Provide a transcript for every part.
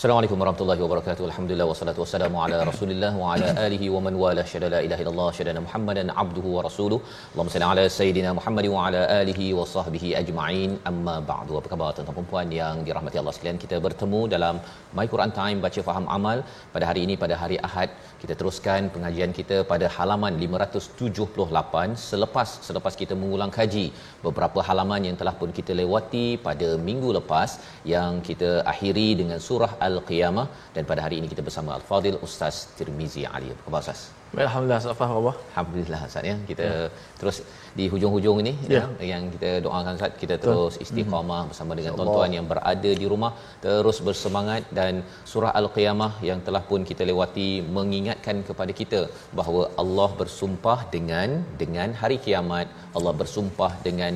Assalamualaikum warahmatullahi wabarakatuh. Alhamdulillah wassalatu wassalamu ala Rasulillah wa ala alihi wa man wala syada la ilaha illallah syada Muhammadan abduhu wa rasuluh. Allahumma salli ala sayidina Muhammad wa ala alihi wa sahbihi ajma'in. Amma ba'du. Apa khabar tuan-tuan dan puan yang dirahmati Allah sekalian? Kita bertemu dalam My Quran Time baca faham amal pada hari ini pada hari Ahad. Kita teruskan pengajian kita pada halaman 578 selepas selepas kita mengulang kaji beberapa halaman yang telah pun kita lewati pada minggu lepas yang kita akhiri dengan surah Al-Qiyamah dan pada hari ini kita bersama Al-Fadil Ustaz Tirmizi Ali. Apa khabar Ustaz? Alhamdulillah Safah Allah. Alhamdulillah Ustaz ya. Kita ya. terus di hujung-hujung ini ya. ya yang kita doakan Ustaz kita terus istiqamah bersama dengan tuan-tuan yang berada di rumah terus bersemangat dan surah Al-Qiyamah yang telah pun kita lewati mengingatkan kepada kita bahawa Allah bersumpah dengan dengan hari kiamat, Allah bersumpah dengan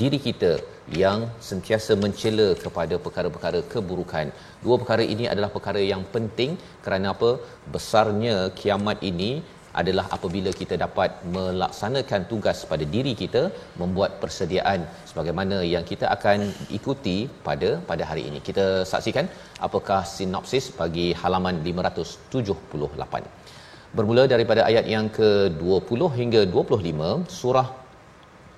diri kita yang sentiasa mencela kepada perkara-perkara keburukan. Dua perkara ini adalah perkara yang penting kerana apa? Besarnya kiamat ini adalah apabila kita dapat melaksanakan tugas pada diri kita membuat persediaan sebagaimana yang kita akan ikuti pada pada hari ini. Kita saksikan apakah sinopsis bagi halaman 578. Bermula daripada ayat yang ke-20 hingga 25 surah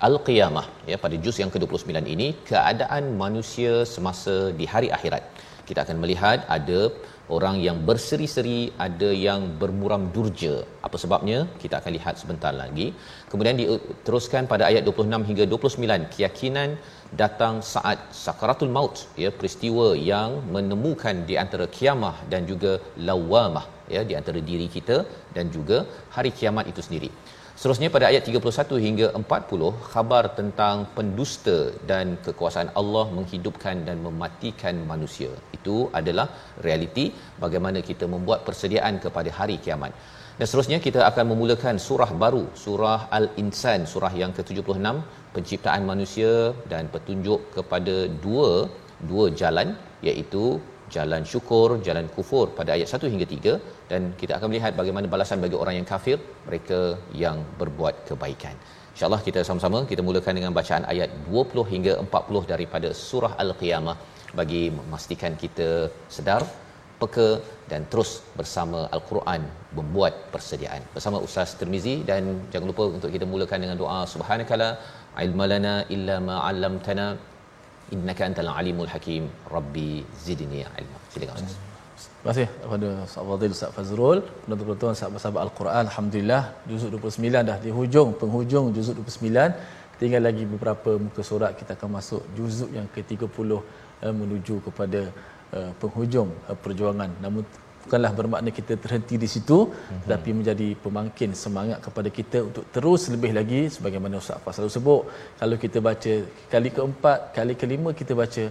Al-Qiyamah ya pada juz yang ke-29 ini keadaan manusia semasa di hari akhirat. Kita akan melihat ada orang yang berseri-seri, ada yang bermuram durja. Apa sebabnya? Kita akan lihat sebentar lagi. Kemudian diteruskan pada ayat 26 hingga 29, keyakinan datang saat sakaratul maut, ya peristiwa yang menemukan di antara kiamah dan juga lawamah, ya di antara diri kita dan juga hari kiamat itu sendiri. Seterusnya pada ayat 31 hingga 40 khabar tentang pendusta dan kekuasaan Allah menghidupkan dan mematikan manusia. Itu adalah realiti bagaimana kita membuat persediaan kepada hari kiamat. Dan seterusnya kita akan memulakan surah baru, surah Al-Insan, surah yang ke-76, penciptaan manusia dan petunjuk kepada dua dua jalan iaitu jalan syukur, jalan kufur pada ayat 1 hingga 3 dan kita akan melihat bagaimana balasan bagi orang yang kafir, mereka yang berbuat kebaikan. InsyaAllah kita sama-sama kita mulakan dengan bacaan ayat 20 hingga 40 daripada surah Al-Qiyamah bagi memastikan kita sedar, peka dan terus bersama Al-Quran membuat persediaan. Bersama Ustaz Tirmizi dan jangan lupa untuk kita mulakan dengan doa subhanakala ilmalana illa ma 'allamtana innaka antal alimul hakim. Rabbi zidni ilma. Silakan ustaz. Terima kasih kepada Ustaz Fadil Ustaz Fazrul penonton-penonton sahabat-sahabat Al-Quran. Alhamdulillah juzuk 29 dah di hujung penghujung juzuk 29 tinggal lagi beberapa muka surat kita akan masuk juzuk yang ke-30 eh, menuju kepada uh, penghujung uh, perjuangan. Namun bukanlah bermakna kita terhenti di situ mm-hmm. tetapi menjadi pemangkin semangat kepada kita untuk terus lebih lagi sebagaimana Ustaz Fah selalu sebut. Kalau kita baca kali keempat kali kelima kita baca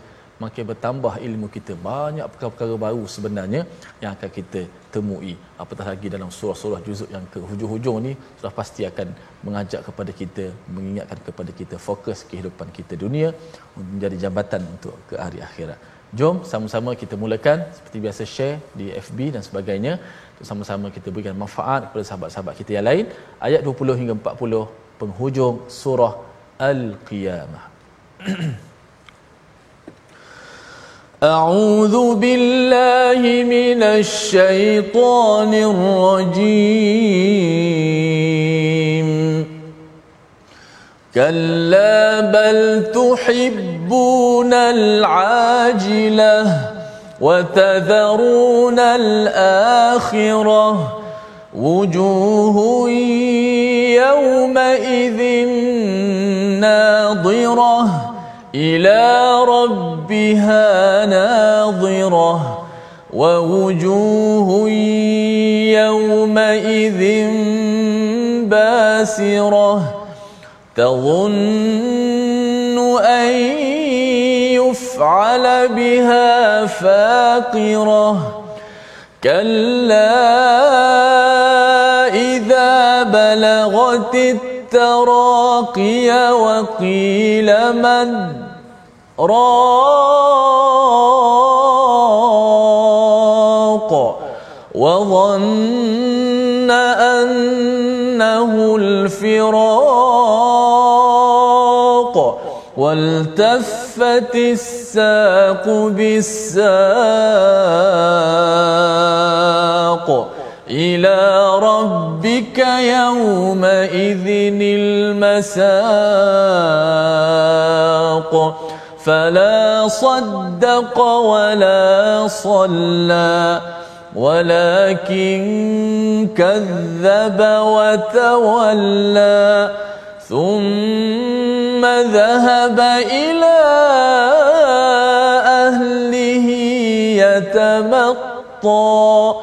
makin bertambah ilmu kita. Banyak perkara-perkara baru sebenarnya yang akan kita temui. Apatah lagi dalam surah-surah juzuk yang ke hujung-hujung ni sudah pasti akan mengajak kepada kita mengingatkan kepada kita fokus kehidupan kita dunia menjadi jambatan untuk ke hari akhirat Jom sama-sama kita mulakan seperti biasa share di FB dan sebagainya untuk sama-sama kita berikan manfaat kepada sahabat-sahabat kita yang lain. Ayat 20 hingga 40 penghujung surah Al-Qiyamah. أعوذ بالله من الشيطان الرجيم كلا بل تحبون العاجلة وتذرون الآخرة وجوه يومئذ ناظرة إلى ربها ناظرة ووجوه يومئذ باسرة تظن أن يفعل بها فاقرة. كلا إذا بلغت التراقي وقيل من راق وظن أنه الفراق. والتفت الساق بالساق إلى ربك يومئذ المساق. فلا صدق ولا صلى ولكن كذب وتولى. ثم ذهب إلى أهله يتمطى.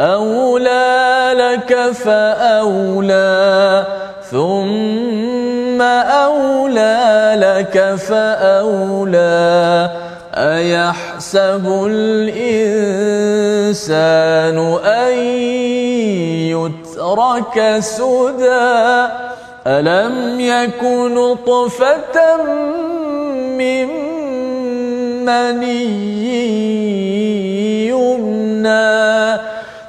أولى لك فأولى ثم أولى لك فأولى. أيحسب الإنسان أن يترك سدى؟ ألم يكن نطفة من مني يمنى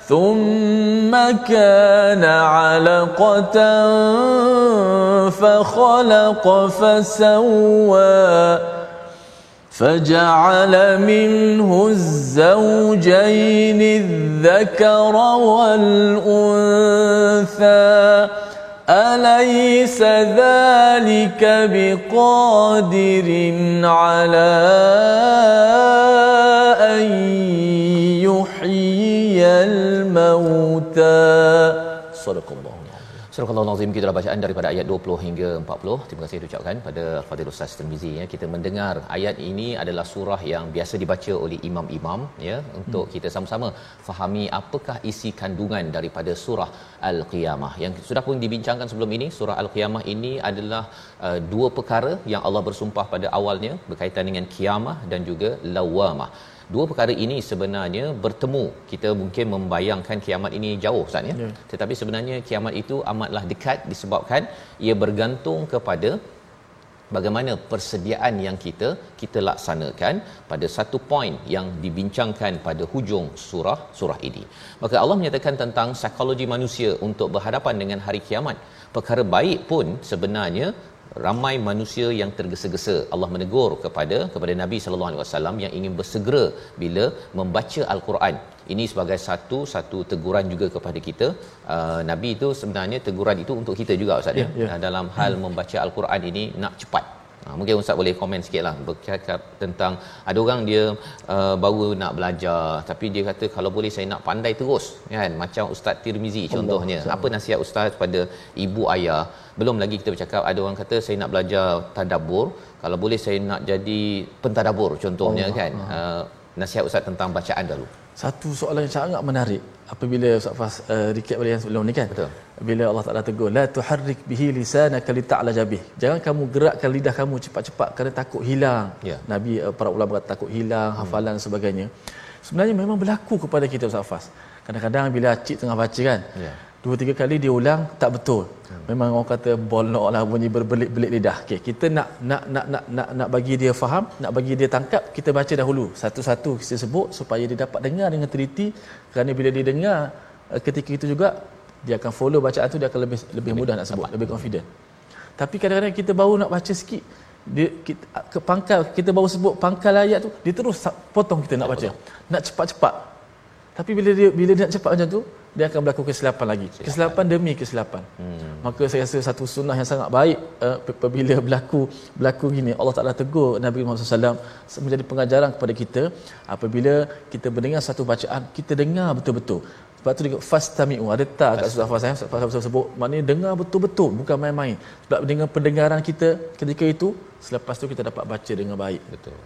ثم كان علقة فخلق فسوى فجعل منه الزوجين الذكر والأنثى أليس ذلك بقادر على أن يحيي الموتى؟ صدق الله. Surah Al-Azim kita dah bacaan daripada ayat 20 hingga 40. Terima kasih ucapkan pada Fadil Ustaz Tirmizi ya. Kita mendengar ayat ini adalah surah yang biasa dibaca oleh imam-imam ya untuk hmm. kita sama-sama fahami apakah isi kandungan daripada surah Al-Qiyamah. Yang sudah pun dibincangkan sebelum ini, surah Al-Qiyamah ini adalah uh, dua perkara yang Allah bersumpah pada awalnya berkaitan dengan kiamah dan juga lawamah dua perkara ini sebenarnya bertemu. Kita mungkin membayangkan kiamat ini jauh Ustaz ya. Yeah. tetapi sebenarnya kiamat itu amatlah dekat disebabkan ia bergantung kepada bagaimana persediaan yang kita kita laksanakan pada satu poin yang dibincangkan pada hujung surah surah ini. Maka Allah menyatakan tentang psikologi manusia untuk berhadapan dengan hari kiamat. Perkara baik pun sebenarnya ramai manusia yang tergesa-gesa Allah menegur kepada kepada Nabi sallallahu alaihi wasallam yang ingin bersegera bila membaca al-Quran ini sebagai satu satu teguran juga kepada kita uh, Nabi itu sebenarnya teguran itu untuk kita juga ustaz ya, ya. ya. dalam hal membaca al-Quran ini nak cepat Ha, mungkin Ustaz boleh komen sikit lah bercakap tentang ada orang dia uh, baru nak belajar tapi dia kata kalau boleh saya nak pandai terus kan? Macam Ustaz Tirmizi contohnya. Allah. apa nasihat Ustaz pada ibu ayah? Belum lagi kita bercakap ada orang kata saya nak belajar tadabbur. Kalau boleh saya nak jadi pentadabbur contohnya Allah. kan? Uh, nasihat Ustaz tentang bacaan dulu satu soalan yang sangat menarik apabila Ustaz Fas uh, recap balik yang sebelum ni kan betul bila Allah Taala tegur la tuharrik bihi lisanaka lita'la jabih jangan kamu gerakkan lidah kamu cepat-cepat kerana takut hilang ya. nabi uh, para ulama kata takut hilang hmm. hafalan sebagainya sebenarnya memang berlaku kepada kita Ustaz Fas kadang-kadang bila cik tengah baca kan ya. Dua tiga kali dia ulang tak betul. Hmm. memang orang kata bolok lah bunyi berbelit-belit lidah. Okey kita nak nak nak nak nak nak bagi dia faham nak bagi dia tangkap kita baca dahulu. Satu-satu kita sebut supaya dia dapat dengar dengan teliti. Kerana bila dia dengar uh, ketika itu juga dia akan follow bacaan tu dia akan lebih lebih mudah nak sebut lebih confident. Tapi kadang-kadang kita baru nak baca sikit dia kita, ke pangkal kita baru sebut pangkal ayat tu dia terus potong kita nak baca. nak cepat-cepat tapi bila dia bila dia nak cepat macam tu dia akan berlaku kesilapan lagi. Silap. kesilapan demi kesilapan. Hmm. maka saya rasa satu sunnah yang sangat baik uh, apabila berlaku berlaku gini Allah Taala tegur Nabi Muhammad SAW menjadi pengajaran kepada kita apabila kita mendengar satu bacaan kita dengar betul-betul. Sebab tu dia fastami'u. Ada tak kat surah Fas saya sebut maknanya dengar betul-betul bukan main-main. Sebab dengan pendengaran kita ketika itu selepas tu kita dapat baca dengan baik. Betul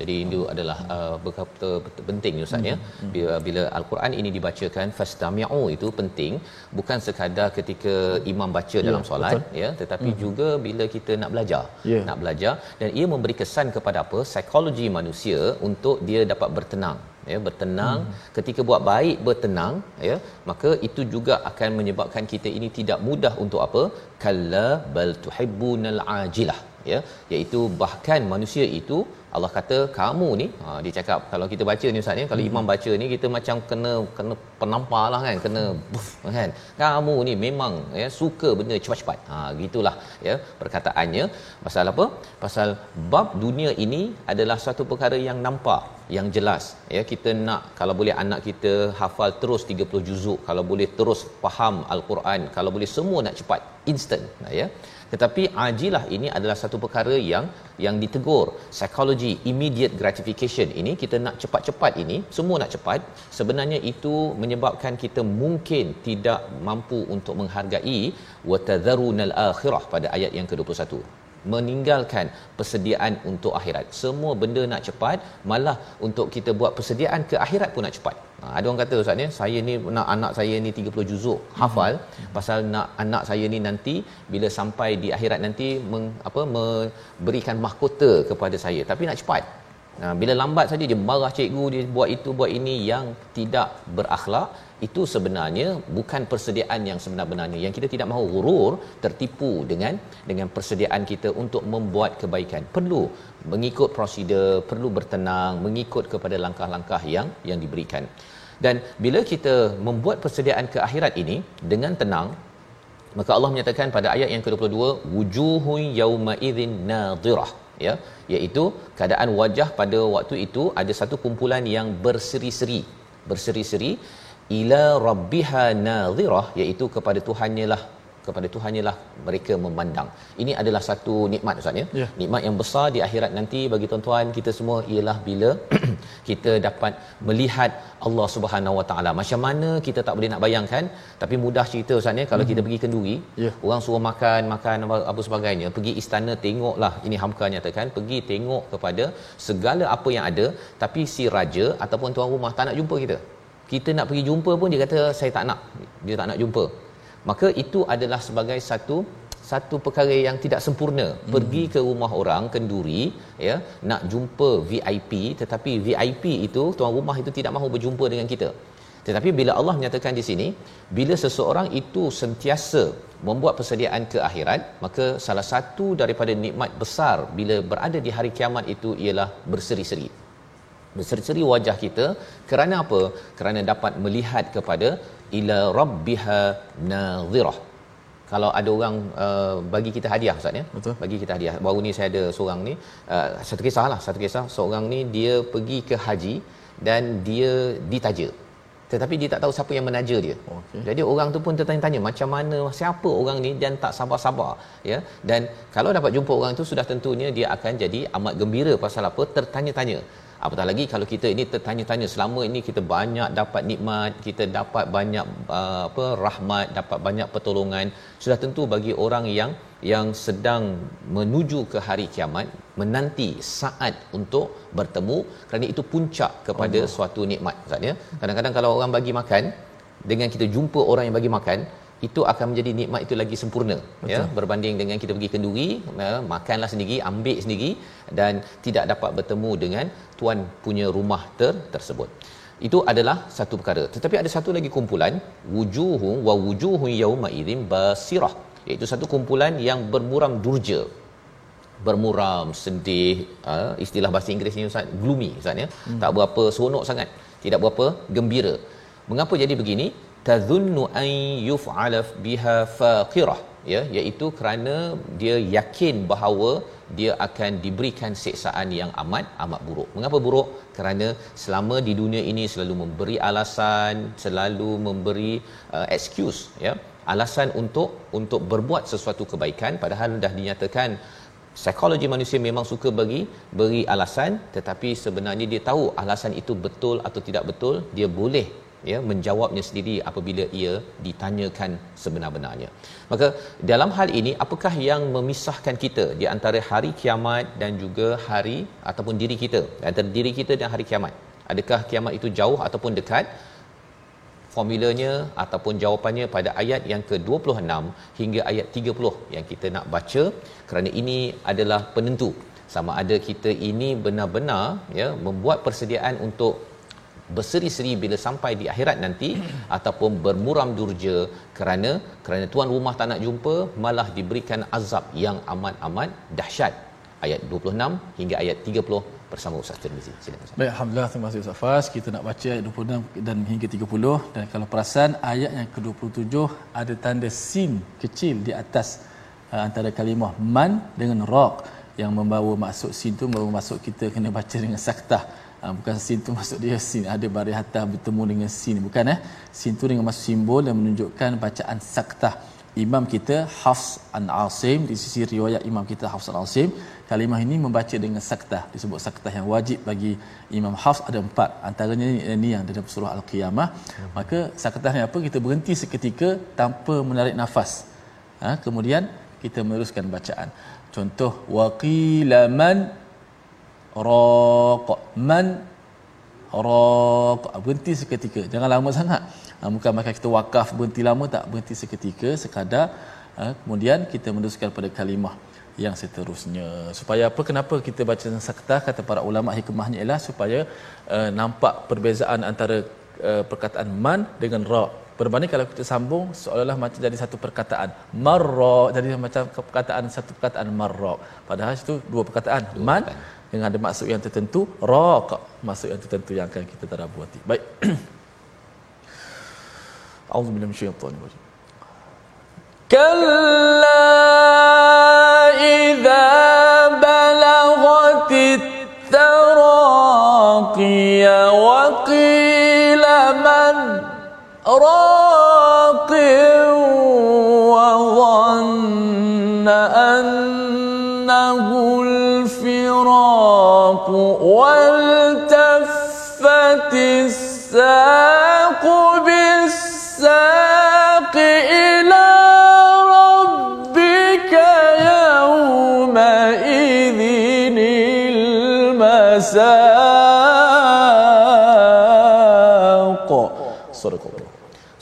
jadi itu adalah uh, berkata penting Ustaz ya. Hmm. Bila, bila al-Quran ini dibacakan fastami'u itu penting bukan sekadar ketika imam baca ya, dalam solat betul. ya tetapi hmm. juga bila kita nak belajar. Ya. Nak belajar dan ia memberi kesan kepada apa? Psikologi manusia untuk dia dapat bertenang ya bertenang hmm. ketika buat baik bertenang ya maka itu juga akan menyebabkan kita ini tidak mudah untuk apa kalla bal tuhibbunal ajilah ya iaitu bahkan manusia itu Allah kata kamu ni ha, dia cakap kalau kita baca ni ustaz ni kalau hmm. imam baca ni kita macam kena kena penampar lah kan kena buff kan? Kamu ni memang ya suka benda cepat-cepat. Ha gitulah ya perkataannya. Pasal apa? Pasal bab dunia ini adalah satu perkara yang nampak yang jelas. Ya kita nak kalau boleh anak kita hafal terus 30 juzuk kalau boleh terus faham al-Quran kalau boleh semua nak cepat instant ya tetapi ajilah ini adalah satu perkara yang yang ditegur. Psikologi immediate gratification ini kita nak cepat-cepat ini semua nak cepat sebenarnya itu menyebabkan kita mungkin tidak mampu untuk menghargai wa tadharunal akhirah pada ayat yang ke-21 meninggalkan persediaan untuk akhirat. Semua benda nak cepat, malah untuk kita buat persediaan ke akhirat pun nak cepat. Ha, ada orang kata ustaz ni, saya ni nak anak saya ni 30 juzuk hafal hmm. pasal nak anak saya ni nanti bila sampai di akhirat nanti meng, apa memberikan mahkota kepada saya. Tapi nak cepat. Nah, bila lambat saja dia marah cikgu dia buat itu buat ini yang tidak berakhlak itu sebenarnya bukan persediaan yang sebenar-benarnya. Yang kita tidak mahu gurur tertipu dengan dengan persediaan kita untuk membuat kebaikan. Perlu mengikut prosedur perlu bertenang mengikut kepada langkah-langkah yang yang diberikan. Dan bila kita membuat persediaan ke akhirat ini dengan tenang maka Allah menyatakan pada ayat yang ke-22 wujuhun yauma idzin nadhirah ya. Iaitu keadaan wajah pada waktu itu ada satu kumpulan yang berseri-seri. Berseri-seri ila rabbiha nadhirah iaitu kepada Tuhannya lah kepada Tuhannya lah mereka memandang. Ini adalah satu nikmat Ustaz ya. Yeah. Nikmat yang besar di akhirat nanti bagi tuan-tuan kita semua ialah bila kita dapat melihat Allah Subhanahu Wa Taala. Macam mana kita tak boleh nak bayangkan tapi mudah cerita Ustaz ya kalau mm-hmm. kita pergi kenduri, yeah. orang suruh makan, makan apa, apa sebagainya, pergi istana tengoklah ini hamka nyatakan, pergi tengok kepada segala apa yang ada tapi si raja ataupun tuan rumah tak nak jumpa kita kita nak pergi jumpa pun dia kata saya tak nak. Dia tak nak jumpa. Maka itu adalah sebagai satu satu perkara yang tidak sempurna. Hmm. pergi ke rumah orang kenduri ya nak jumpa VIP tetapi VIP itu tuan rumah itu tidak mahu berjumpa dengan kita. Tetapi bila Allah menyatakan di sini bila seseorang itu sentiasa membuat persediaan ke akhirat maka salah satu daripada nikmat besar bila berada di hari kiamat itu ialah berseri-seri berseri-seri wajah kita kerana apa? Kerana dapat melihat kepada ila rabbiha nadhirah kalau ada orang uh, bagi kita hadiah ustaz ya? Betul. Bagi kita hadiah. Baru ni saya ada seorang ni uh, satu kisah lah satu kisah. Seorang ni dia pergi ke haji dan dia ditaja. Tetapi dia tak tahu siapa yang menaja dia. Okay. Jadi orang tu pun tertanya-tanya macam mana siapa orang ni? Dan tak sabar-sabar ya. Dan kalau dapat jumpa orang tu sudah tentunya dia akan jadi amat gembira pasal apa? Tertanya-tanya apatah lagi kalau kita ini tertanya-tanya selama ini kita banyak dapat nikmat kita dapat banyak uh, apa rahmat dapat banyak pertolongan sudah tentu bagi orang yang yang sedang menuju ke hari kiamat menanti saat untuk bertemu kerana itu puncak kepada Allah. suatu nikmat Ustaz ya kadang-kadang kalau orang bagi makan dengan kita jumpa orang yang bagi makan itu akan menjadi nikmat itu lagi sempurna ya, Betul. ya berbanding dengan kita pergi kenduri ya, makanlah sendiri ambil sendiri dan tidak dapat bertemu dengan tuan punya rumah ter tersebut. Itu adalah satu perkara. Tetapi ada satu lagi kumpulan wujuhu wa wujuhu yauma idzin basirah. Iaitu satu kumpulan yang bermuram durja. Bermuram sedih uh, istilah bahasa Inggeris ni ustaz gloomy ustaz ya. Hmm. tak berapa seronok sangat tidak berapa gembira. Mengapa jadi begini tadhunnu an yuf'ala biha faqirah ya iaitu kerana dia yakin bahawa dia akan diberikan siksaan yang amat amat buruk. Mengapa buruk? Kerana selama di dunia ini selalu memberi alasan, selalu memberi uh, excuse ya, alasan untuk untuk berbuat sesuatu kebaikan padahal dah dinyatakan psikologi manusia memang suka bagi beri alasan tetapi sebenarnya dia tahu alasan itu betul atau tidak betul dia boleh ya menjawabnya sendiri apabila ia ditanyakan sebenar-benarnya. Maka dalam hal ini apakah yang memisahkan kita di antara hari kiamat dan juga hari ataupun diri kita antara diri kita dan hari kiamat? Adakah kiamat itu jauh ataupun dekat? Formulanya ataupun jawapannya pada ayat yang ke-26 hingga ayat 30 yang kita nak baca kerana ini adalah penentu sama ada kita ini benar-benar ya membuat persediaan untuk berseri-seri bila sampai di akhirat nanti ataupun bermuram durja kerana kerana tuan rumah tak nak jumpa malah diberikan azab yang amat-amat dahsyat ayat 26 hingga ayat 30 bersama Ustaz Tirmizi. Silakan. Baik, alhamdulillah terima kasih Ustaz Fas. Kita nak baca ayat 26 dan hingga 30 dan kalau perasan ayat yang ke-27 ada tanda sin kecil di atas uh, antara kalimah man dengan rock yang membawa maksud sin tu membawa maksud kita kena baca dengan saktah Ha, bukan sin tu maksud dia sin ada bari hatta bertemu dengan sin bukan eh? Sin tu dengan maksud simbol yang menunjukkan bacaan saktah. Imam kita Hafs an Asim di sisi riwayat imam kita Hafs an Asim kalimah ini membaca dengan saktah. Disebut saktah yang wajib bagi imam Hafs ada empat. Antaranya ini yang dalam surah al-qiyamah. Maka saktah ni apa? Kita berhenti seketika tanpa menarik nafas. Ha, kemudian kita meneruskan bacaan. Contoh waqilaman raq. Man? Raq. Berhenti seketika. Jangan lama sangat. Ha, bukan maka kita wakaf berhenti lama tak. Berhenti seketika sekadar ha, kemudian kita meneruskan pada kalimah yang seterusnya. Supaya apa? Kenapa kita baca sakta? Kata para ulama hikmahnya ialah supaya uh, nampak perbezaan antara uh, perkataan man dengan ra berbanding kalau kita sambung seolah-olah macam jadi satu perkataan marra. Jadi macam perkataan satu perkataan marra. Padahal itu dua perkataan. Dua man perkataan. dengan ada maksud yang tertentu raq maksud yang tertentu yang akan kita tadabburi baik. Auzubillahi minasyaitanir rajim kalla idza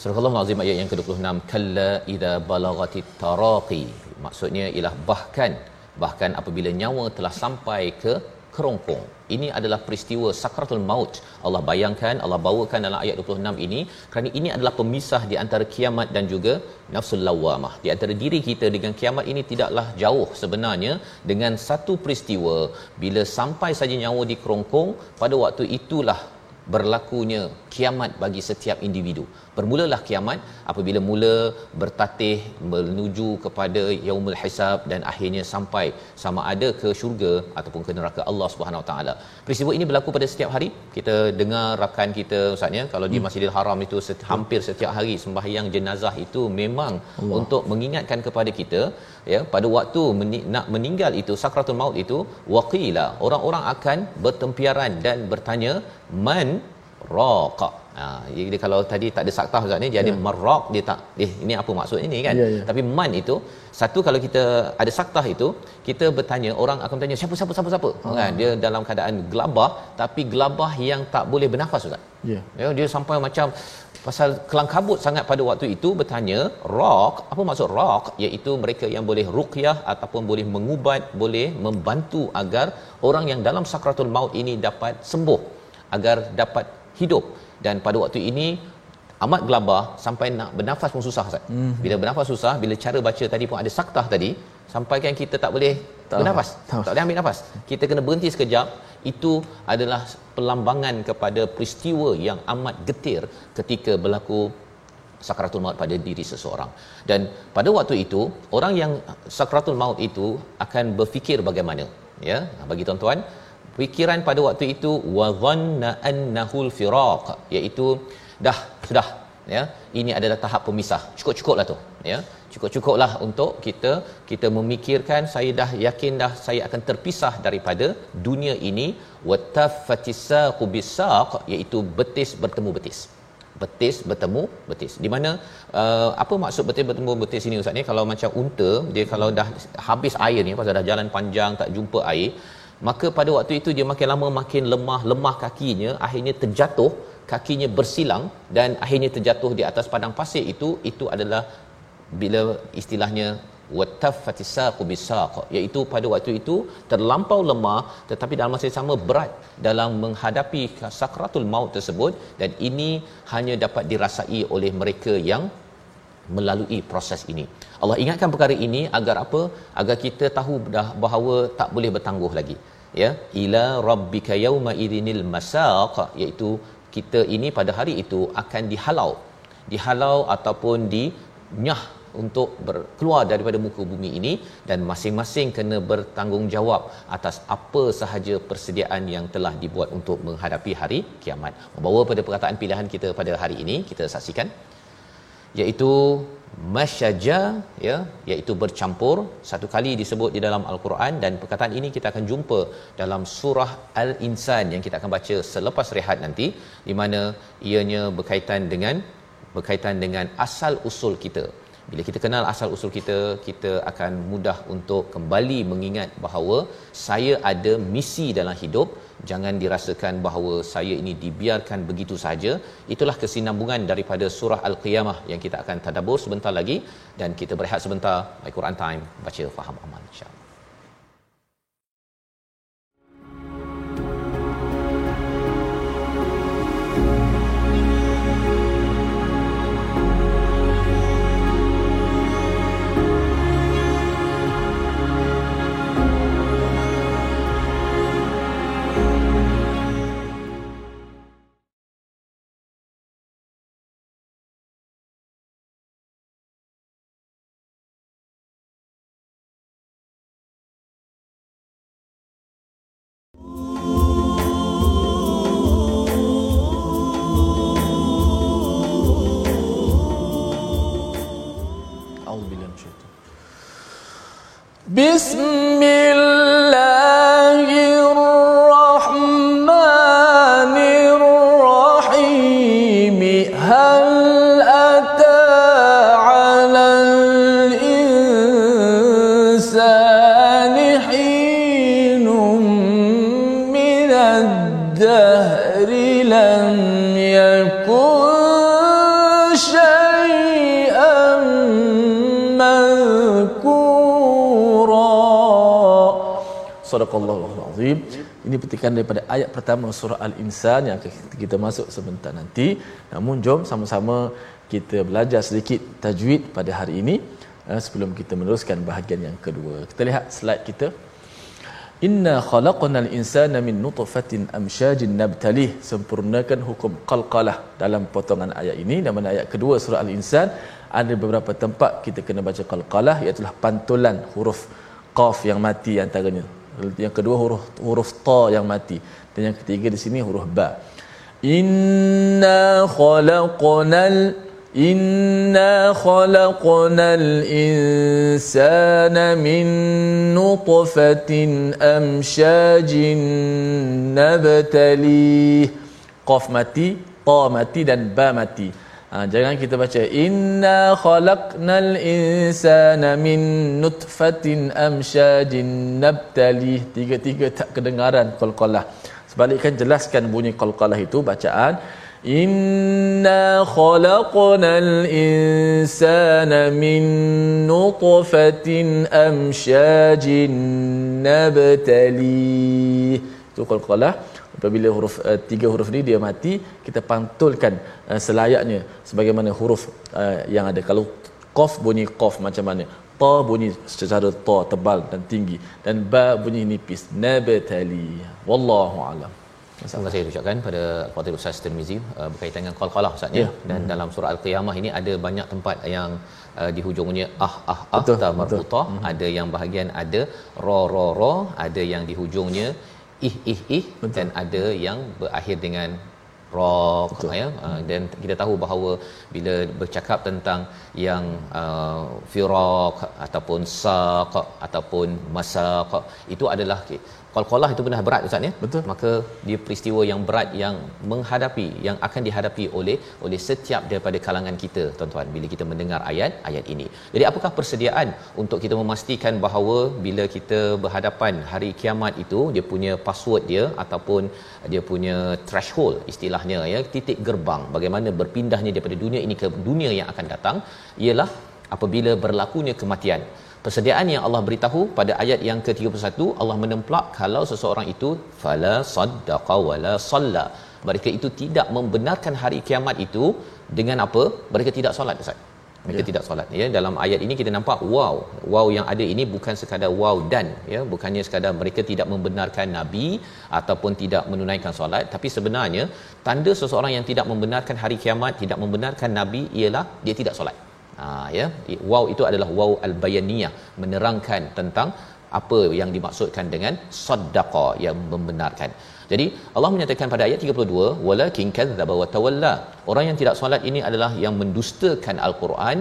Surah Al-Azim ayat yang ke-26 kalla idza balagatit taraqi maksudnya ialah bahkan bahkan apabila nyawa telah sampai ke kerongkong. Ini adalah peristiwa sakratul maut. Allah bayangkan Allah bawakan dalam ayat 26 ini kerana ini adalah pemisah di antara kiamat dan juga nafsul lawamah di antara diri kita dengan kiamat ini tidaklah jauh sebenarnya dengan satu peristiwa. Bila sampai saja nyawa di kerongkong pada waktu itulah berlakunya kiamat bagi setiap individu. Bermulalah kiamat apabila mula bertatih menuju kepada yaumul hisab dan akhirnya sampai sama ada ke syurga ataupun ke neraka Allah Subhanahu Wa Taala. Peristiwa ini berlaku pada setiap hari. Kita dengar rakan kita ustaznya kalau hmm. di Masjidil Haram itu seti- hampir setiap hari sembahyang jenazah itu memang Allah. untuk mengingatkan kepada kita ya pada waktu meni- nak meninggal itu sakratul maut itu waqila orang-orang akan bertempiaran dan bertanya man raqa Ha, jadi kalau tadi tak ada saktah ustaz ni jadi ya. marraq dia tak eh ini apa maksud ini kan ya, ya. tapi man itu satu kalau kita ada saktah itu kita bertanya orang akan bertanya siapa siapa siapa siapa ha. kan dia dalam keadaan gelabah tapi gelabah yang tak boleh bernafas ustaz ya. ya dia sampai macam pasal kelang kabut sangat pada waktu itu bertanya raq apa maksud raq iaitu mereka yang boleh ruqyah ataupun boleh mengubat boleh membantu agar orang yang dalam sakratul maut ini dapat sembuh agar dapat hidup dan pada waktu ini amat gelabah sampai nak bernafas pun susah Ustaz. Mm-hmm. Bila bernafas susah, bila cara baca tadi pun ada saktah tadi, sampai kan kita tak boleh tak bernafas. Tak. tak boleh ambil nafas. Kita kena berhenti sekejap. Itu adalah pelambangan kepada peristiwa yang amat getir ketika berlaku sakratul maut pada diri seseorang dan pada waktu itu orang yang sakratul maut itu akan berfikir bagaimana ya bagi tuan-tuan fikiran pada waktu itu wa dhanna annahul firaq iaitu dah sudah ya. Ini adalah tahap pemisah. Cukup-cukuplah tu ya. Cukup-cukuplah untuk kita kita memikirkan saya dah yakin dah saya akan terpisah daripada dunia ini. Wattaffatisaqu bisaq iaitu betis bertemu betis. Betis bertemu betis. Di mana uh, apa maksud betis bertemu betis ini ustaz ni? Kalau macam unta dia kalau dah habis air ni pasal dah jalan panjang tak jumpa air maka pada waktu itu dia makin lama makin lemah lemah kakinya akhirnya terjatuh kakinya bersilang dan akhirnya terjatuh di atas padang pasir itu itu adalah bila istilahnya wattaffatisaqu bisaq iaitu pada waktu itu terlampau lemah tetapi dalam masa yang sama berat dalam menghadapi sakratul maut tersebut dan ini hanya dapat dirasai oleh mereka yang melalui proses ini. Allah ingatkan perkara ini agar apa? Agar kita tahu bahawa tak boleh bertangguh lagi. Ya, ila rabbika yauma idinil masaq iaitu kita ini pada hari itu akan dihalau. Dihalau ataupun dinyah untuk keluar daripada muka bumi ini dan masing-masing kena bertanggungjawab atas apa sahaja persediaan yang telah dibuat untuk menghadapi hari kiamat. Membawa pada perkataan pilihan kita pada hari ini kita saksikan iaitu masyaja ya iaitu bercampur. Satu kali disebut di dalam al-Quran dan perkataan ini kita akan jumpa dalam surah al-insan yang kita akan baca selepas rehat nanti di mana ianya berkaitan dengan berkaitan dengan asal usul kita bila kita kenal asal usul kita kita akan mudah untuk kembali mengingat bahawa saya ada misi dalam hidup. Jangan dirasakan bahawa saya ini dibiarkan begitu saja. Itulah kesinambungan daripada surah al-qiyamah yang kita akan tadabbur sebentar lagi. Dan kita berehat sebentar. My Quran time. Baca faham amal insyaallah الدهر لم يكن شيئا مذكورا Sadaqallahul azim. Ini petikan daripada ayat pertama surah Al-Insan yang akan kita masuk sebentar nanti. Namun jom sama-sama kita belajar sedikit tajwid pada hari ini eh, sebelum kita meneruskan bahagian yang kedua. Kita lihat slide kita. Inna khalaqnal insana min nutfatin amsyajin nabtalih. Sempurnakan hukum qalqalah dalam potongan ayat ini. Dan ayat kedua surah Al-Insan ada beberapa tempat kita kena baca qalqalah iaitu pantulan huruf qaf yang mati antaranya. Yang kedua huruf huruf ta yang mati. Dan yang ketiga di sini huruf ba. Inna khalaqnal inna khalaqnal insana min nutfatin amsyajin nabtalih qaf mati ta mati dan ba mati Ha, jangan kita baca inna khalaqnal insana min nutfatin amsyajin nabtali tiga-tiga tak kedengaran qalqalah sebalikkan jelaskan bunyi qalqalah itu bacaan inna khalaqnal insana min nutfatin amsyajin nabtali itu qalqalah apabila huruf uh, tiga huruf ni dia mati kita pantulkan uh, selayaknya sebagaimana huruf uh, yang ada. Kalau qaf bunyi qaf macam mana? Ta bunyi secara ta tebal dan tinggi. Dan ba bunyi nipis. Nabtali. Wallahu alam Terima kasih ucapkan pada Fadil Ustaz Tirmizi uh, berkaitan dengan qalqalah Ustaz ya. Dan hmm. dalam surah Al-Qiyamah ini ada banyak tempat yang uh, di hujungnya ah ah ah ta marbutah, hmm. ada yang bahagian ada ra ra ra, ada yang di hujungnya ih ih ih. Betul. dan ada yang berakhir dengan rock ya. Uh, dan kita tahu bahawa bila bercakap tentang yang uh, firaq ataupun saq ataupun masaq itu adalah qalqalah itu benar berat ustaz ya. Betul. Maka dia peristiwa yang berat yang menghadapi yang akan dihadapi oleh oleh setiap daripada kalangan kita tuan-tuan bila kita mendengar ayat ayat ini. Jadi apakah persediaan untuk kita memastikan bahawa bila kita berhadapan hari kiamat itu dia punya password dia ataupun dia punya threshold istilahnya ya titik gerbang bagaimana berpindahnya daripada dunia ini ke dunia yang akan datang ialah apabila berlakunya kematian persediaan yang Allah beritahu pada ayat yang ke-31 Allah menemplak kalau seseorang itu fala saddaqa wala salla. Mereka itu tidak membenarkan hari kiamat itu dengan apa? Mereka tidak solat ustaz. Mereka ya. tidak solat ya. Dalam ayat ini kita nampak wow wow yang ada ini bukan sekadar wow dan ya. Bukannya sekadar mereka tidak membenarkan nabi ataupun tidak menunaikan solat tapi sebenarnya tanda seseorang yang tidak membenarkan hari kiamat tidak membenarkan nabi ialah dia tidak solat Ha, ya wow itu adalah wow al-bayaniyah menerangkan tentang apa yang dimaksudkan dengan saddaqa yang membenarkan. Jadi Allah menyatakan pada ayat 32 walakin kadzdzaba wa tawalla. Orang yang tidak solat ini adalah yang mendustakan al-Quran,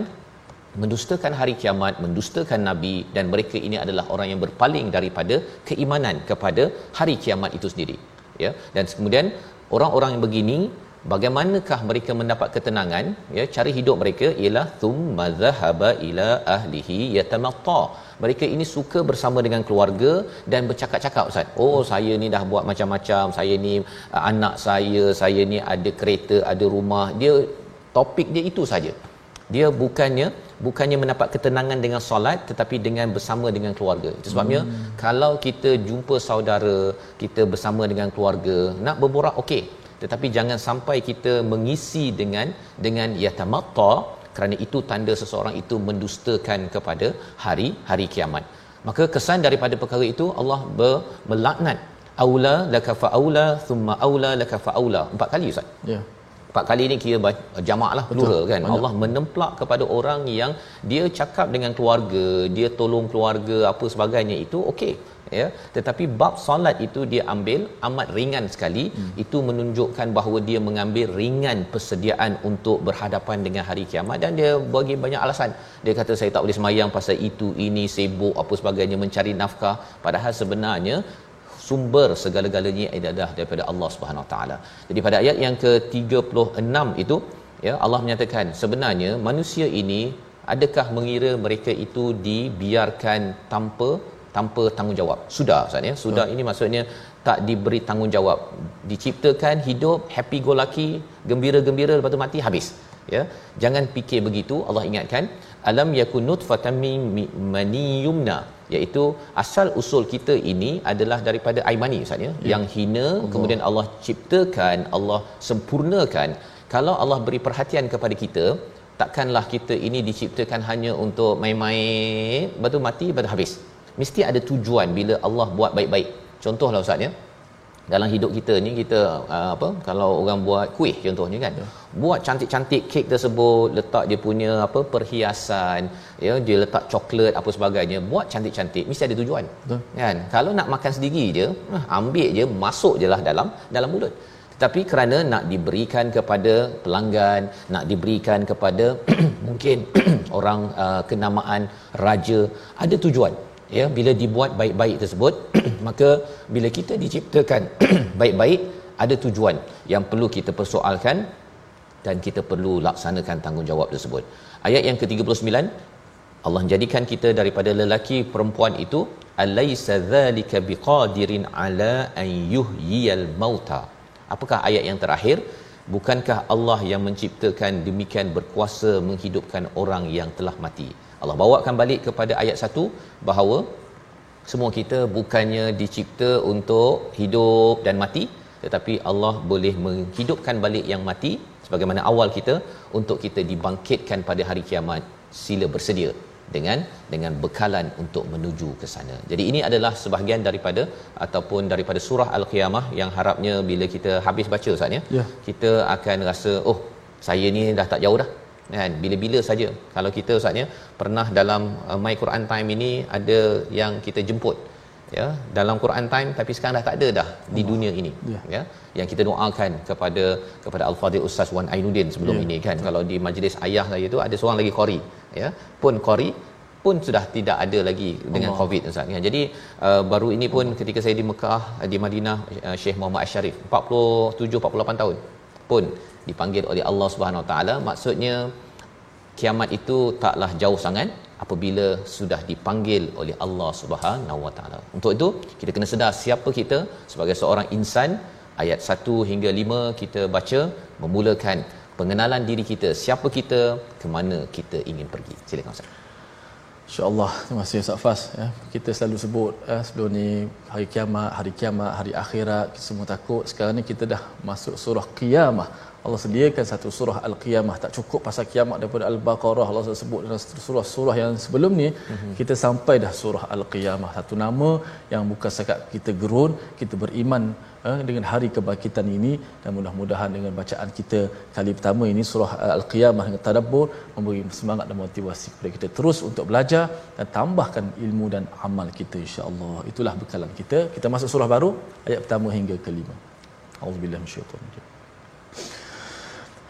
mendustakan hari kiamat, mendustakan nabi dan mereka ini adalah orang yang berpaling daripada keimanan kepada hari kiamat itu sendiri. Ya. Dan kemudian orang-orang yang begini bagaimanakah mereka mendapat ketenangan ya cara hidup mereka ialah thumma dhahaba ila ahlihi yatamatta mereka ini suka bersama dengan keluarga dan bercakap-cakap ustaz oh saya ni dah buat macam-macam saya ni uh, anak saya saya ni ada kereta ada rumah dia topik dia itu saja dia bukannya bukannya mendapat ketenangan dengan solat tetapi dengan bersama dengan keluarga. Itu sebabnya hmm. kalau kita jumpa saudara, kita bersama dengan keluarga, nak berborak okey tetapi jangan sampai kita mengisi dengan dengan yatamatta kerana itu tanda seseorang itu mendustakan kepada hari hari kiamat. Maka kesan daripada perkara itu Allah ber, melaknat aula laka faula thumma aula laka faula empat kali ustaz. Ya. yeah. Empat kali ni kira jamak lah plural kan Banyak. Allah menemplak kepada orang yang dia cakap dengan keluarga dia tolong keluarga apa sebagainya itu okey ya. Tetapi bab solat itu dia ambil amat ringan sekali. Hmm. itu menunjukkan bahawa dia mengambil ringan persediaan untuk berhadapan dengan hari kiamat dan dia bagi banyak alasan. Dia kata saya tak boleh semayang pasal itu ini sibuk apa sebagainya mencari nafkah. Padahal sebenarnya sumber segala-galanya adalah daripada Allah Subhanahu taala. Jadi pada ayat yang ke-36 itu ya Allah menyatakan sebenarnya manusia ini adakah mengira mereka itu dibiarkan tanpa tanpa tanggungjawab. Sudah Ustaz ya. Sudah hmm. ini maksudnya tak diberi tanggungjawab. Diciptakan hidup happy go lucky, gembira-gembira lepas tu mati habis. Ya. Jangan fikir begitu. Allah ingatkan alam yakun nutfatan min maniyumna iaitu asal usul kita ini adalah daripada air mani Ustaz ya. Yang hina Allah. kemudian Allah ciptakan, Allah sempurnakan. Kalau Allah beri perhatian kepada kita, takkanlah kita ini diciptakan hanya untuk main-main, lepas tu mati, lepas tu habis mesti ada tujuan bila Allah buat baik-baik contohlah ustaz ya dalam hidup kita ni kita uh, apa kalau orang buat kuih contohnya kan ya. buat cantik-cantik kek tersebut letak dia punya apa perhiasan ya dia letak coklat apa sebagainya buat cantik-cantik mesti ada tujuan Betul. kan kalau nak makan sendiri je ah, ambil je masuk je lah dalam dalam mulut tapi kerana nak diberikan kepada pelanggan nak diberikan kepada mungkin orang uh, kenamaan raja ada tujuan ya bila dibuat baik-baik tersebut maka bila kita diciptakan baik-baik ada tujuan yang perlu kita persoalkan dan kita perlu laksanakan tanggungjawab tersebut. Ayat yang ke-39 Allah jadikan kita daripada lelaki perempuan itu alaysa dzalika biqadirin ala an yuhyiyal mauta. Apakah ayat yang terakhir? Bukankah Allah yang menciptakan demikian berkuasa menghidupkan orang yang telah mati? Allah bawakan balik kepada ayat 1 bahawa semua kita bukannya dicipta untuk hidup dan mati tetapi Allah boleh menghidupkan balik yang mati sebagaimana awal kita untuk kita dibangkitkan pada hari kiamat sila bersedia dengan dengan bekalan untuk menuju ke sana. Jadi ini adalah sebahagian daripada ataupun daripada surah al-qiyamah yang harapnya bila kita habis baca ustaz ya, Ya. kita akan rasa oh saya ni dah tak jauh dah kan? Bila-bila saja. Kalau kita ustaz ya pernah dalam uh, my Quran time ini ada yang kita jemput ya? Dalam Quran time tapi sekarang dah tak ada dah di dunia ini Ya. ya? Yang kita doakan kepada kepada al-fadhil ustaz Wan Ainuddin sebelum Ya. ini kan? Kalau di majlis ayah saya tu ada seorang lagi qari ya? Pun qari pun sudah tidak ada lagi dengan Allah. covid ustaz ya jadi uh, baru ini pun ketika saya di Mekah di Madinah uh, Syekh Muhammad Asharif 47 48 tahun pun dipanggil oleh Allah Subhanahu Wa Taala maksudnya kiamat itu taklah jauh sangat apabila sudah dipanggil oleh Allah Subhanahu Wa Taala. Untuk itu kita kena sedar siapa kita sebagai seorang insan ayat 1 hingga 5 kita baca memulakan pengenalan diri kita siapa kita ke mana kita ingin pergi. Silakan Ustaz. InsyaAllah. Terima kasih Ustaz Fas ya. Kita selalu sebut eh, Sebelum ni Hari kiamat Hari kiamat Hari akhirat. Kita semua takut. Sekarang ni kita dah Masuk surah qiyamah Allah sediakan satu surah Al-Qiyamah. Tak cukup pasal kiamat daripada Al-Baqarah. Allah sebut dalam surah-surah yang sebelum ni mm-hmm. Kita sampai dah surah Al-Qiyamah. Satu nama yang bukan sekat kita gerun Kita beriman eh, dengan hari kebangkitan ini. Dan mudah-mudahan dengan bacaan kita kali pertama ini Surah Al-Qiyamah dengan tadabbur Memberi semangat dan motivasi kepada kita Terus untuk belajar dan tambahkan ilmu dan amal kita insyaAllah. Itulah bekalan kita. Kita masuk surah baru Ayat pertama hingga kelima. Auzubillah minasyaitanir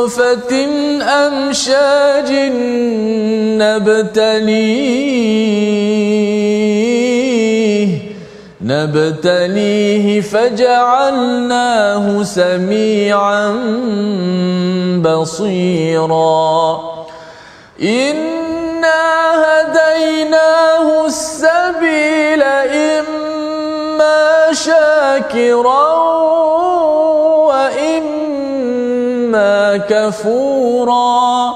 نطفة أمشاج نبتليه نبتليه فجعلناه سميعا بصيرا. إنا هديناه السبيل إما شاكرا وإما كفورا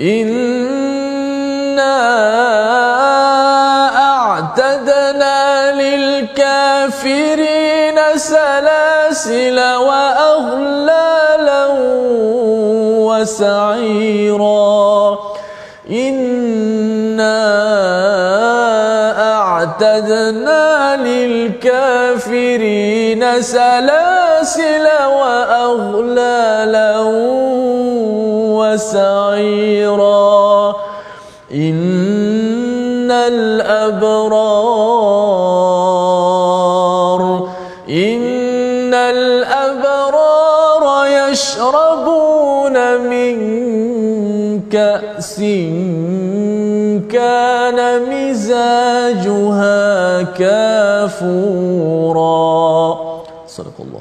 إنا أعتدنا للكافرين سلاسل وأغلالا وسعيرا إنا أعتدنا للكافرين سلاسل وأغلالا وسعيرا. إن الأبرار إن الأبرار يشربون من كأس كان مزاجها كافورا. صدق الله.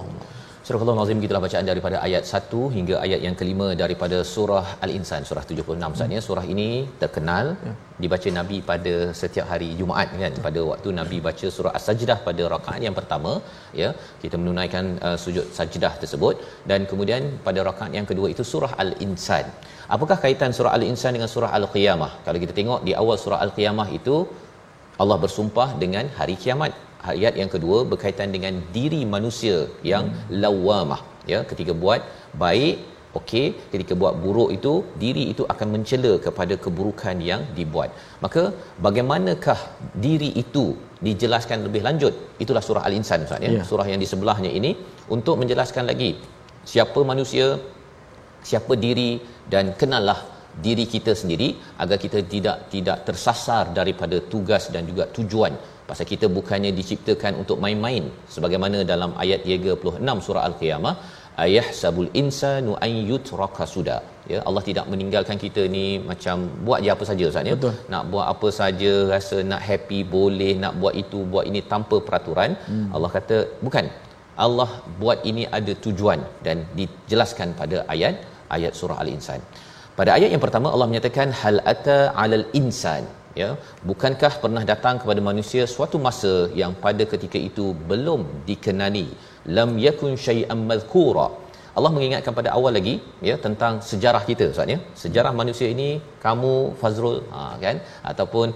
Surah Al-Azim gitulah bacaan daripada ayat 1 hingga ayat yang kelima daripada surah Al-Insan surah 76 Ustaz ya. Surah ini terkenal ya. dibaca Nabi pada setiap hari Jumaat kan ya. pada waktu Nabi baca surah As-Sajdah pada rakaat yang pertama ya kita menunaikan uh, sujud sajdah tersebut dan kemudian pada rakaat yang kedua itu surah Al-Insan. Apakah kaitan surah Al-Insan dengan surah Al-Qiyamah? Kalau kita tengok di awal surah Al-Qiyamah itu Allah bersumpah dengan hari kiamat ayat yang kedua berkaitan dengan diri manusia yang hmm. lawamah ya ketika buat baik okey ketika buat buruk itu diri itu akan mencela kepada keburukan yang dibuat maka bagaimanakah diri itu dijelaskan lebih lanjut itulah surah al-insan ustaz ya Ya. surah yang di sebelahnya ini untuk menjelaskan lagi siapa manusia siapa diri dan kenallah diri kita sendiri agar kita tidak tidak tersasar daripada tugas dan juga tujuan pasal kita bukannya diciptakan untuk main-main sebagaimana dalam ayat 36 surah al-qiyamah ayah sabul insanu an yutraka suda. Ya Allah tidak meninggalkan kita ni macam buat je apa saja ustaz ya. Nak buat apa saja rasa nak happy boleh nak buat itu buat ini tanpa peraturan. Hmm. Allah kata bukan. Allah buat ini ada tujuan dan dijelaskan pada ayat ayat surah al-insan. Pada ayat yang pertama Allah menyatakan hal ata alal insan ya bukankah pernah datang kepada manusia suatu masa yang pada ketika itu belum dikenali? Lam yakun syai'an madhkura. Allah mengingatkan pada awal lagi ya tentang sejarah kita ustaz ya. Sejarah manusia ini kamu Fazrul ha, kan? Ataupun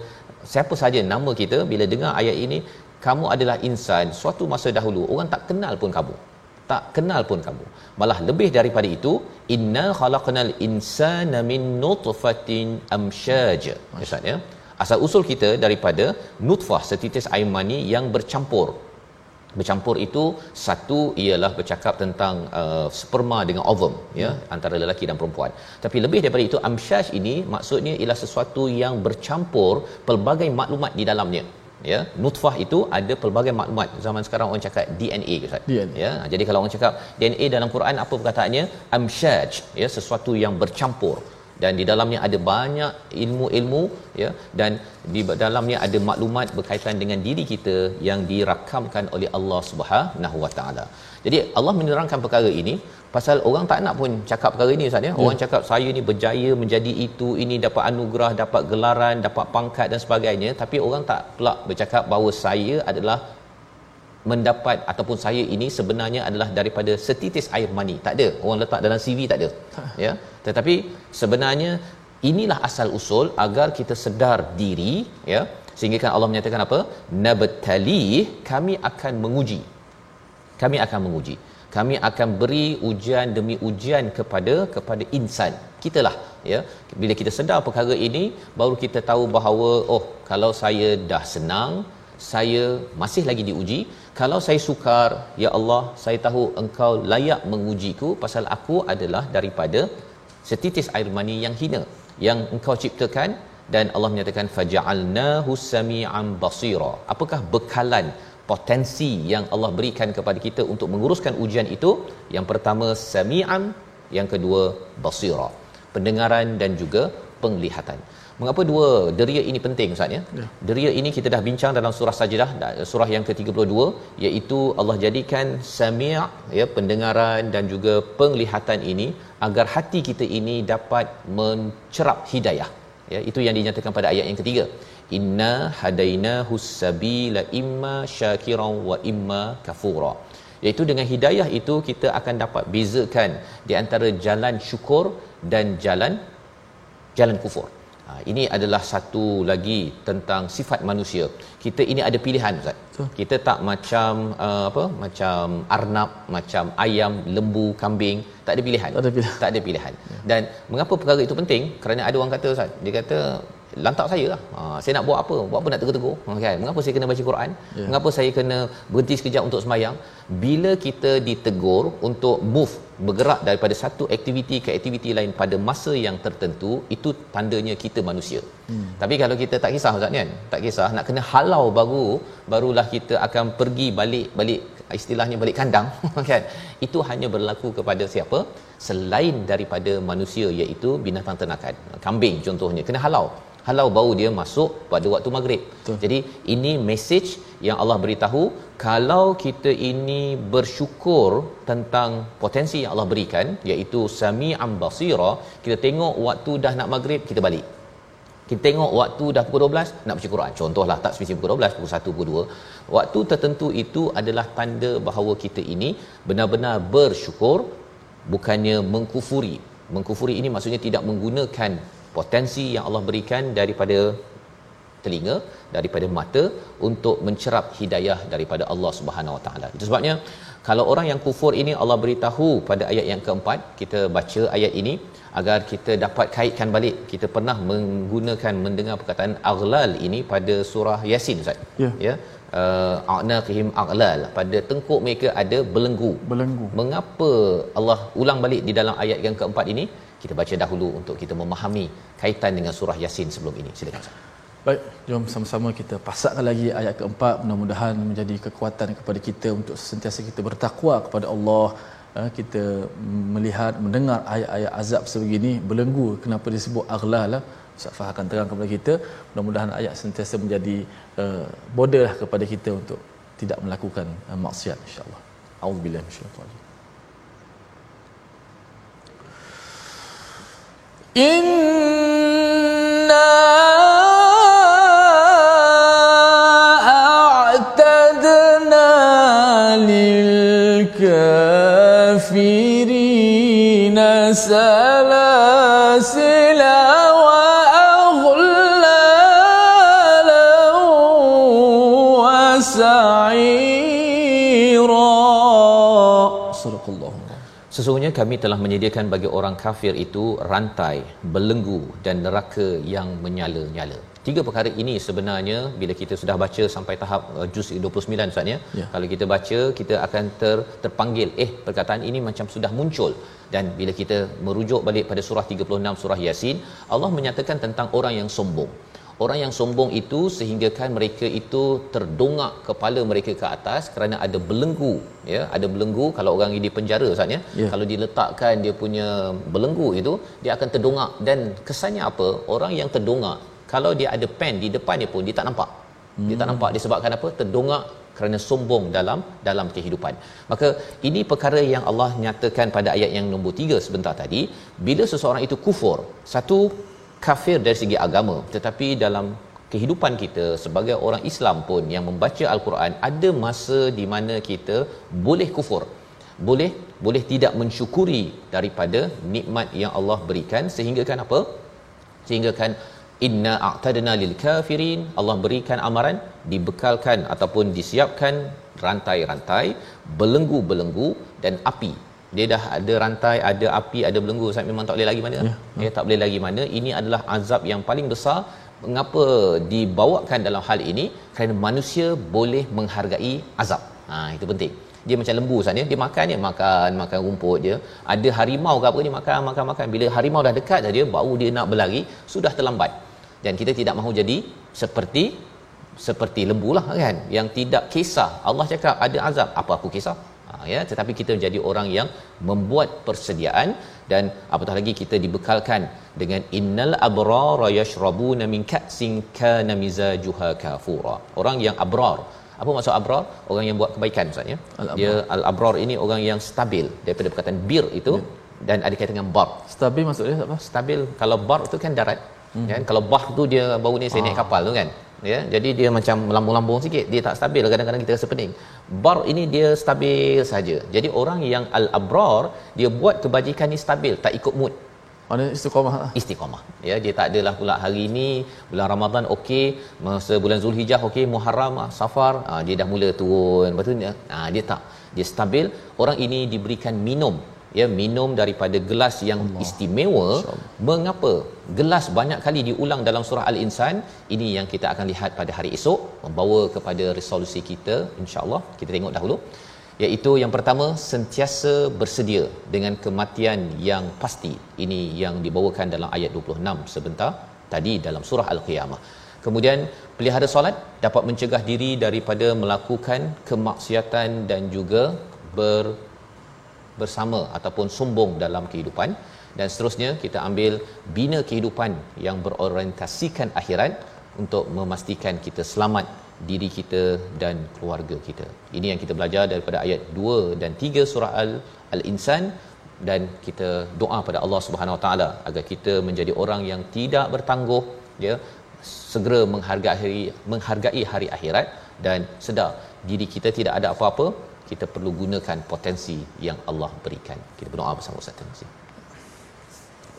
siapa saja nama kita bila dengar ayat ini kamu adalah insan suatu masa dahulu. Orang tak kenal pun kamu. Tak kenal pun kamu. Malah lebih daripada itu inna khalaqnal insana min nutfatin amshaj ustaz ya asal usul kita daripada nutfah setitis air mani yang bercampur. Bercampur itu satu ialah bercakap tentang uh, sperma dengan ovum ya hmm. antara lelaki dan perempuan. Tapi lebih daripada itu amshaj ini maksudnya ialah sesuatu yang bercampur pelbagai maklumat di dalamnya ya. Nutfah itu ada pelbagai maklumat. Zaman sekarang orang cakap DNA ke Ustaz? Ya jadi kalau orang cakap DNA dalam Quran apa perkataannya? Amshaj ya sesuatu yang bercampur dan di dalamnya ada banyak ilmu-ilmu ya dan di dalamnya ada maklumat berkaitan dengan diri kita yang dirakamkan oleh Allah Subhanahu Wa Taala. Jadi Allah menerangkan perkara ini pasal orang tak nak pun cakap perkara ini Ustaz ya. Orang ya. cakap saya ni berjaya menjadi itu, ini dapat anugerah, dapat gelaran, dapat pangkat dan sebagainya tapi orang tak pula bercakap bahawa saya adalah mendapat ataupun saya ini sebenarnya adalah daripada setitis air mani. Tak ada. Orang letak dalam CV tak ada. Ya. Tetapi sebenarnya inilah asal usul agar kita sedar diri ya. Sehingga kan Allah menyatakan apa? Nabtali kami akan menguji. Kami akan menguji. Kami akan beri ujian demi ujian kepada kepada insan. Kitalah ya. Bila kita sedar perkara ini baru kita tahu bahawa oh kalau saya dah senang saya masih lagi diuji kalau saya sukar ya Allah saya tahu engkau layak mengujiku pasal aku adalah daripada setitis air mani yang hina yang engkau ciptakan. Dan Allah menyatakan faja'alnahu sami'an basira. Apakah bekalan potensi yang Allah berikan kepada kita untuk menguruskan ujian itu? Yang pertama sami'an. Yang kedua basira. Pendengaran dan juga penglihatan Mengapa dua deria ini penting Ustaz ya? ya. Deria ini kita dah bincang dalam surah Sajdah surah yang ke-32 iaitu Allah jadikan sami' ya pendengaran dan juga penglihatan ini agar hati kita ini dapat mencerap hidayah. Ya, itu yang dinyatakan pada ayat yang ketiga. Inna hadainahu sabila imma syakiran wa imma kafura. Iaitu dengan hidayah itu kita akan dapat bezakan di antara jalan syukur dan jalan jalan kufur. Ha, ini adalah satu lagi tentang sifat manusia. Kita ini ada pilihan Ustaz. So. Kita tak macam uh, apa? Macam arnab, macam ayam, lembu, kambing, tak ada pilihan. Tak ada pilihan. Tak ada pilihan. Ya. Dan mengapa perkara itu penting? Kerana ada orang kata Ustaz, dia kata lantak saya lah. Ha, saya nak buat apa? Buat apa nak tegur-tegur? Ha, kan? Mengapa saya kena baca Quran? Yeah. Mengapa saya kena berhenti sekejap untuk semayang? Bila kita ditegur untuk move, bergerak daripada satu aktiviti ke aktiviti lain pada masa yang tertentu, itu tandanya kita manusia. Hmm. Tapi kalau kita tak kisah Ustaz kan? Tak kisah, nak kena halau baru, barulah kita akan pergi balik balik istilahnya balik kandang kan itu hanya berlaku kepada siapa selain daripada manusia iaitu binatang ternakan kambing contohnya kena halau halau bau dia masuk pada waktu maghrib. Betul. Jadi ini message yang Allah beritahu kalau kita ini bersyukur tentang potensi yang Allah berikan iaitu sami'an basira, kita tengok waktu dah nak maghrib kita balik. Kita tengok waktu dah pukul 12 nak baca Quran. Contohlah tak spesifik pukul 12, pukul 1, pukul 2. Waktu tertentu itu adalah tanda bahawa kita ini benar-benar bersyukur bukannya mengkufuri. Mengkufuri ini maksudnya tidak menggunakan potensi yang Allah berikan daripada telinga daripada mata untuk mencerap hidayah daripada Allah Subhanahu Wa Taala. Itu sebabnya kalau orang yang kufur ini Allah beritahu pada ayat yang keempat, kita baca ayat ini agar kita dapat kaitkan balik. Kita pernah menggunakan mendengar perkataan aghlal ini pada surah Yasin Ustaz. Ya. Ya. Uh, a'naqihim aghlal pada tengkuk mereka ada belenggu. Belenggu. Mengapa Allah ulang balik di dalam ayat yang keempat ini? Kita baca dahulu untuk kita memahami kaitan dengan surah Yasin sebelum ini. Silakan. Baik, jom sama-sama kita pasakkan lagi ayat keempat. Mudah-mudahan menjadi kekuatan kepada kita untuk sentiasa kita bertakwa kepada Allah. Eh, kita melihat, mendengar ayat-ayat azab sebegini, belenggu kenapa disebut aghlal lah. Ustaz Fah akan terang kepada kita. Mudah-mudahan ayat sentiasa menjadi uh, border lah kepada kita untuk tidak melakukan uh, maksiat insyaAllah. A'udzubillah minasyaitanir إنا أعتدنا للكافرين سبيلا Sesungguhnya kami telah menyediakan bagi orang kafir itu rantai, belenggu dan neraka yang menyala-nyala. Tiga perkara ini sebenarnya bila kita sudah baca sampai tahap uh, juz 29 Ustaz ya. Ya. Kalau kita baca kita akan ter, terpanggil eh perkataan ini macam sudah muncul dan bila kita merujuk balik pada surah 36 surah Yasin Allah menyatakan tentang orang yang sombong. Orang yang sombong itu sehinggakan mereka itu terdongak kepala mereka ke atas kerana ada belenggu ya. Ada belenggu kalau orang ini di penjara Ustaz ya. Kalau diletakkan dia punya belenggu itu dia akan terdongak. Dan kesannya apa? Orang yang terdongak kalau dia ada pen di depan dia pun dia tak nampak. Dia tak nampak disebabkan apa? Terdongak kerana sombong dalam dalam kehidupan. Maka ini perkara yang Allah nyatakan pada ayat yang nombor 3 sebentar tadi, bila seseorang itu kufur, satu kafir dari segi agama, tetapi dalam kehidupan kita sebagai orang Islam pun yang membaca al-Quran ada masa di mana kita boleh kufur. Boleh boleh tidak mensyukuri daripada nikmat yang Allah berikan sehingga kan apa? Sehingga kan inna a'tadna lil kafirin Allah berikan amaran dibekalkan ataupun disiapkan rantai-rantai belenggu-belenggu dan api dia dah ada rantai ada api ada belenggu. Saya memang tak boleh lagi mana? Ya, ya. Tak boleh lagi mana? Ini adalah azab yang paling besar. Mengapa dibawakan dalam hal ini? Kerana manusia boleh menghargai azab. Ha itu penting. Dia macam lembu sana dia makan dia makan makan rumput dia ada harimau ke apa dia makan makan makan. Bila harimau dah dekat saja baru dia nak berlari sudah terlambat. Dan kita tidak mahu jadi seperti seperti lembu lah kan? Yang tidak kisah. Allah cakap ada azab. Apa aku kisah ya. Tetapi kita menjadi orang yang membuat persediaan dan apatah lagi kita dibekalkan dengan innal abrara yashrabuna min ka'sin kana mizajuha kafura. Orang yang abrar. Apa maksud abrar? Orang yang buat kebaikan ustaz ya? Al-abrar. dia al-abrar ini orang yang stabil daripada perkataan bir itu dan ada kaitan dengan bar. Stabil maksud dia apa? stabil. Kalau bar tu kan darat hmm. kan? Kalau bah tu dia baru ni saya naik kapal tu kan? Ya? Jadi dia macam melambung-lambung sikit. Dia tak stabil. Kadang-kadang kita rasa pening. Bar ini dia stabil saja. Jadi orang yang al abrar dia buat kebajikan ni stabil tak ikut mood. Mana istiqamah lah. istiqamah ya dia tak adalah pula hari ini bulan Ramadan okey. Masa bulan Zulhijjah okey. Muharram ah, Safar ah, dia dah mula turun. Lepas tu dia, ah, dia tak. Dia stabil. Orang ini diberikan minum ya minum daripada gelas yang Allah. istimewa. Mengapa? Gelas banyak kali diulang dalam surah al-insan. Ini yang kita akan lihat pada hari esok. Membawa kepada resolusi kita insyaallah. Kita tengok dahulu. Iaitu yang pertama sentiasa bersedia dengan kematian yang pasti. Ini yang dibawakan dalam ayat 26 sebentar tadi dalam surah al-qiyamah. Kemudian pelihara solat dapat mencegah diri daripada melakukan kemaksiatan dan juga ber bersama ataupun sombong dalam kehidupan. Dan seterusnya kita ambil bina kehidupan yang berorientasikan akhirat untuk memastikan kita selamat diri kita dan keluarga kita. Ini yang kita belajar daripada ayat 2 dan 3 surah Al Al-Insan. Dan kita doa pada Allah Subhanahu Wa Taala agar kita menjadi orang yang tidak bertangguh ya segera menghargai menghargai hari akhirat. Dan sedar diri kita tidak ada apa-apa kita perlu gunakan potensi yang Allah berikan. Kita berdoa bersama Ustaz. Kasih.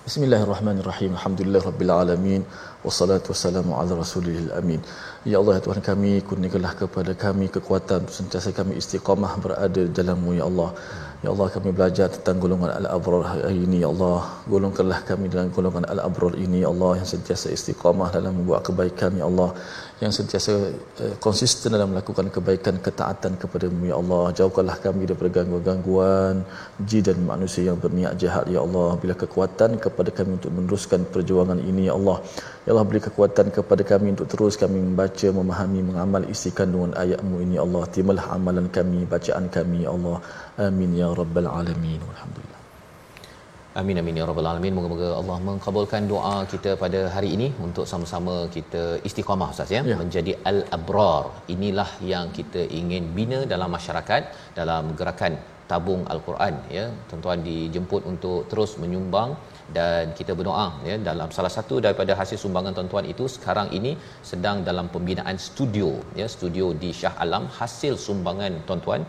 Bismillahirrahmanirrahim. Alhamdulillah rabbil alamin. Wassalatu wassalamu ala rasulil amin. Ya Allah ya Tuhan kami, kurniakanlah kepada kami kekuatan untuk sentiasa kami istiqamah berada dalam-Mu ya Allah. Ya Allah kami belajar tentang golongan al-abrar ini ya Allah. Golongkanlah kami dalam golongan al-abrar ini ya Allah yang sentiasa istiqamah dalam membuat kebaikan ya Allah. Yang sentiasa uh, konsisten dalam melakukan kebaikan ketaatan kepada-Mu ya Allah. Jauhkanlah kami daripada gangguan-gangguan jin dan manusia yang berniat jahat ya Allah. Bila kekuatan kepada kami untuk meneruskan perjuangan ini ya Allah. Ya Allah beri kekuatan kepada kami untuk terus kami membaca, memahami, mengamal isi kandungan ayat-Mu ini ya Allah. Terimalah amalan kami, bacaan kami ya Allah. Amin ya rabbal alamin. Alhamdulillah. Amin amin ya rabbal alamin. Moga-moga Allah mengkabulkan doa kita pada hari ini untuk sama-sama kita istiqamah Ustaz ya, Ya. menjadi al-abrar. Inilah yang kita ingin bina dalam masyarakat dalam gerakan tabung al-Quran ya. Tuan-tuan dijemput untuk terus menyumbang dan kita berdoa ya dalam salah satu daripada hasil sumbangan tuan-tuan itu sekarang ini sedang dalam pembinaan studio ya studio di Shah Alam. Hasil sumbangan tuan-tuan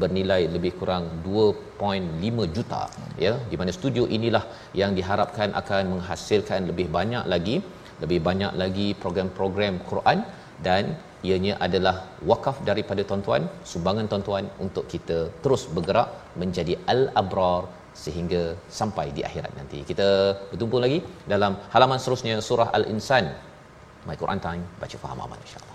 bernilai lebih kurang 2.5 juta ya di mana studio inilah yang diharapkan akan menghasilkan lebih banyak lagi lebih banyak lagi program-program Quran dan ianya adalah wakaf daripada tuan-tuan sumbangan tuan-tuan untuk kita terus bergerak menjadi al-abrar sehingga sampai di akhirat nanti. Kita bertemu lagi dalam halaman seterusnya surah Al-Insan. My Quran Time baca faham aman insya-Allah.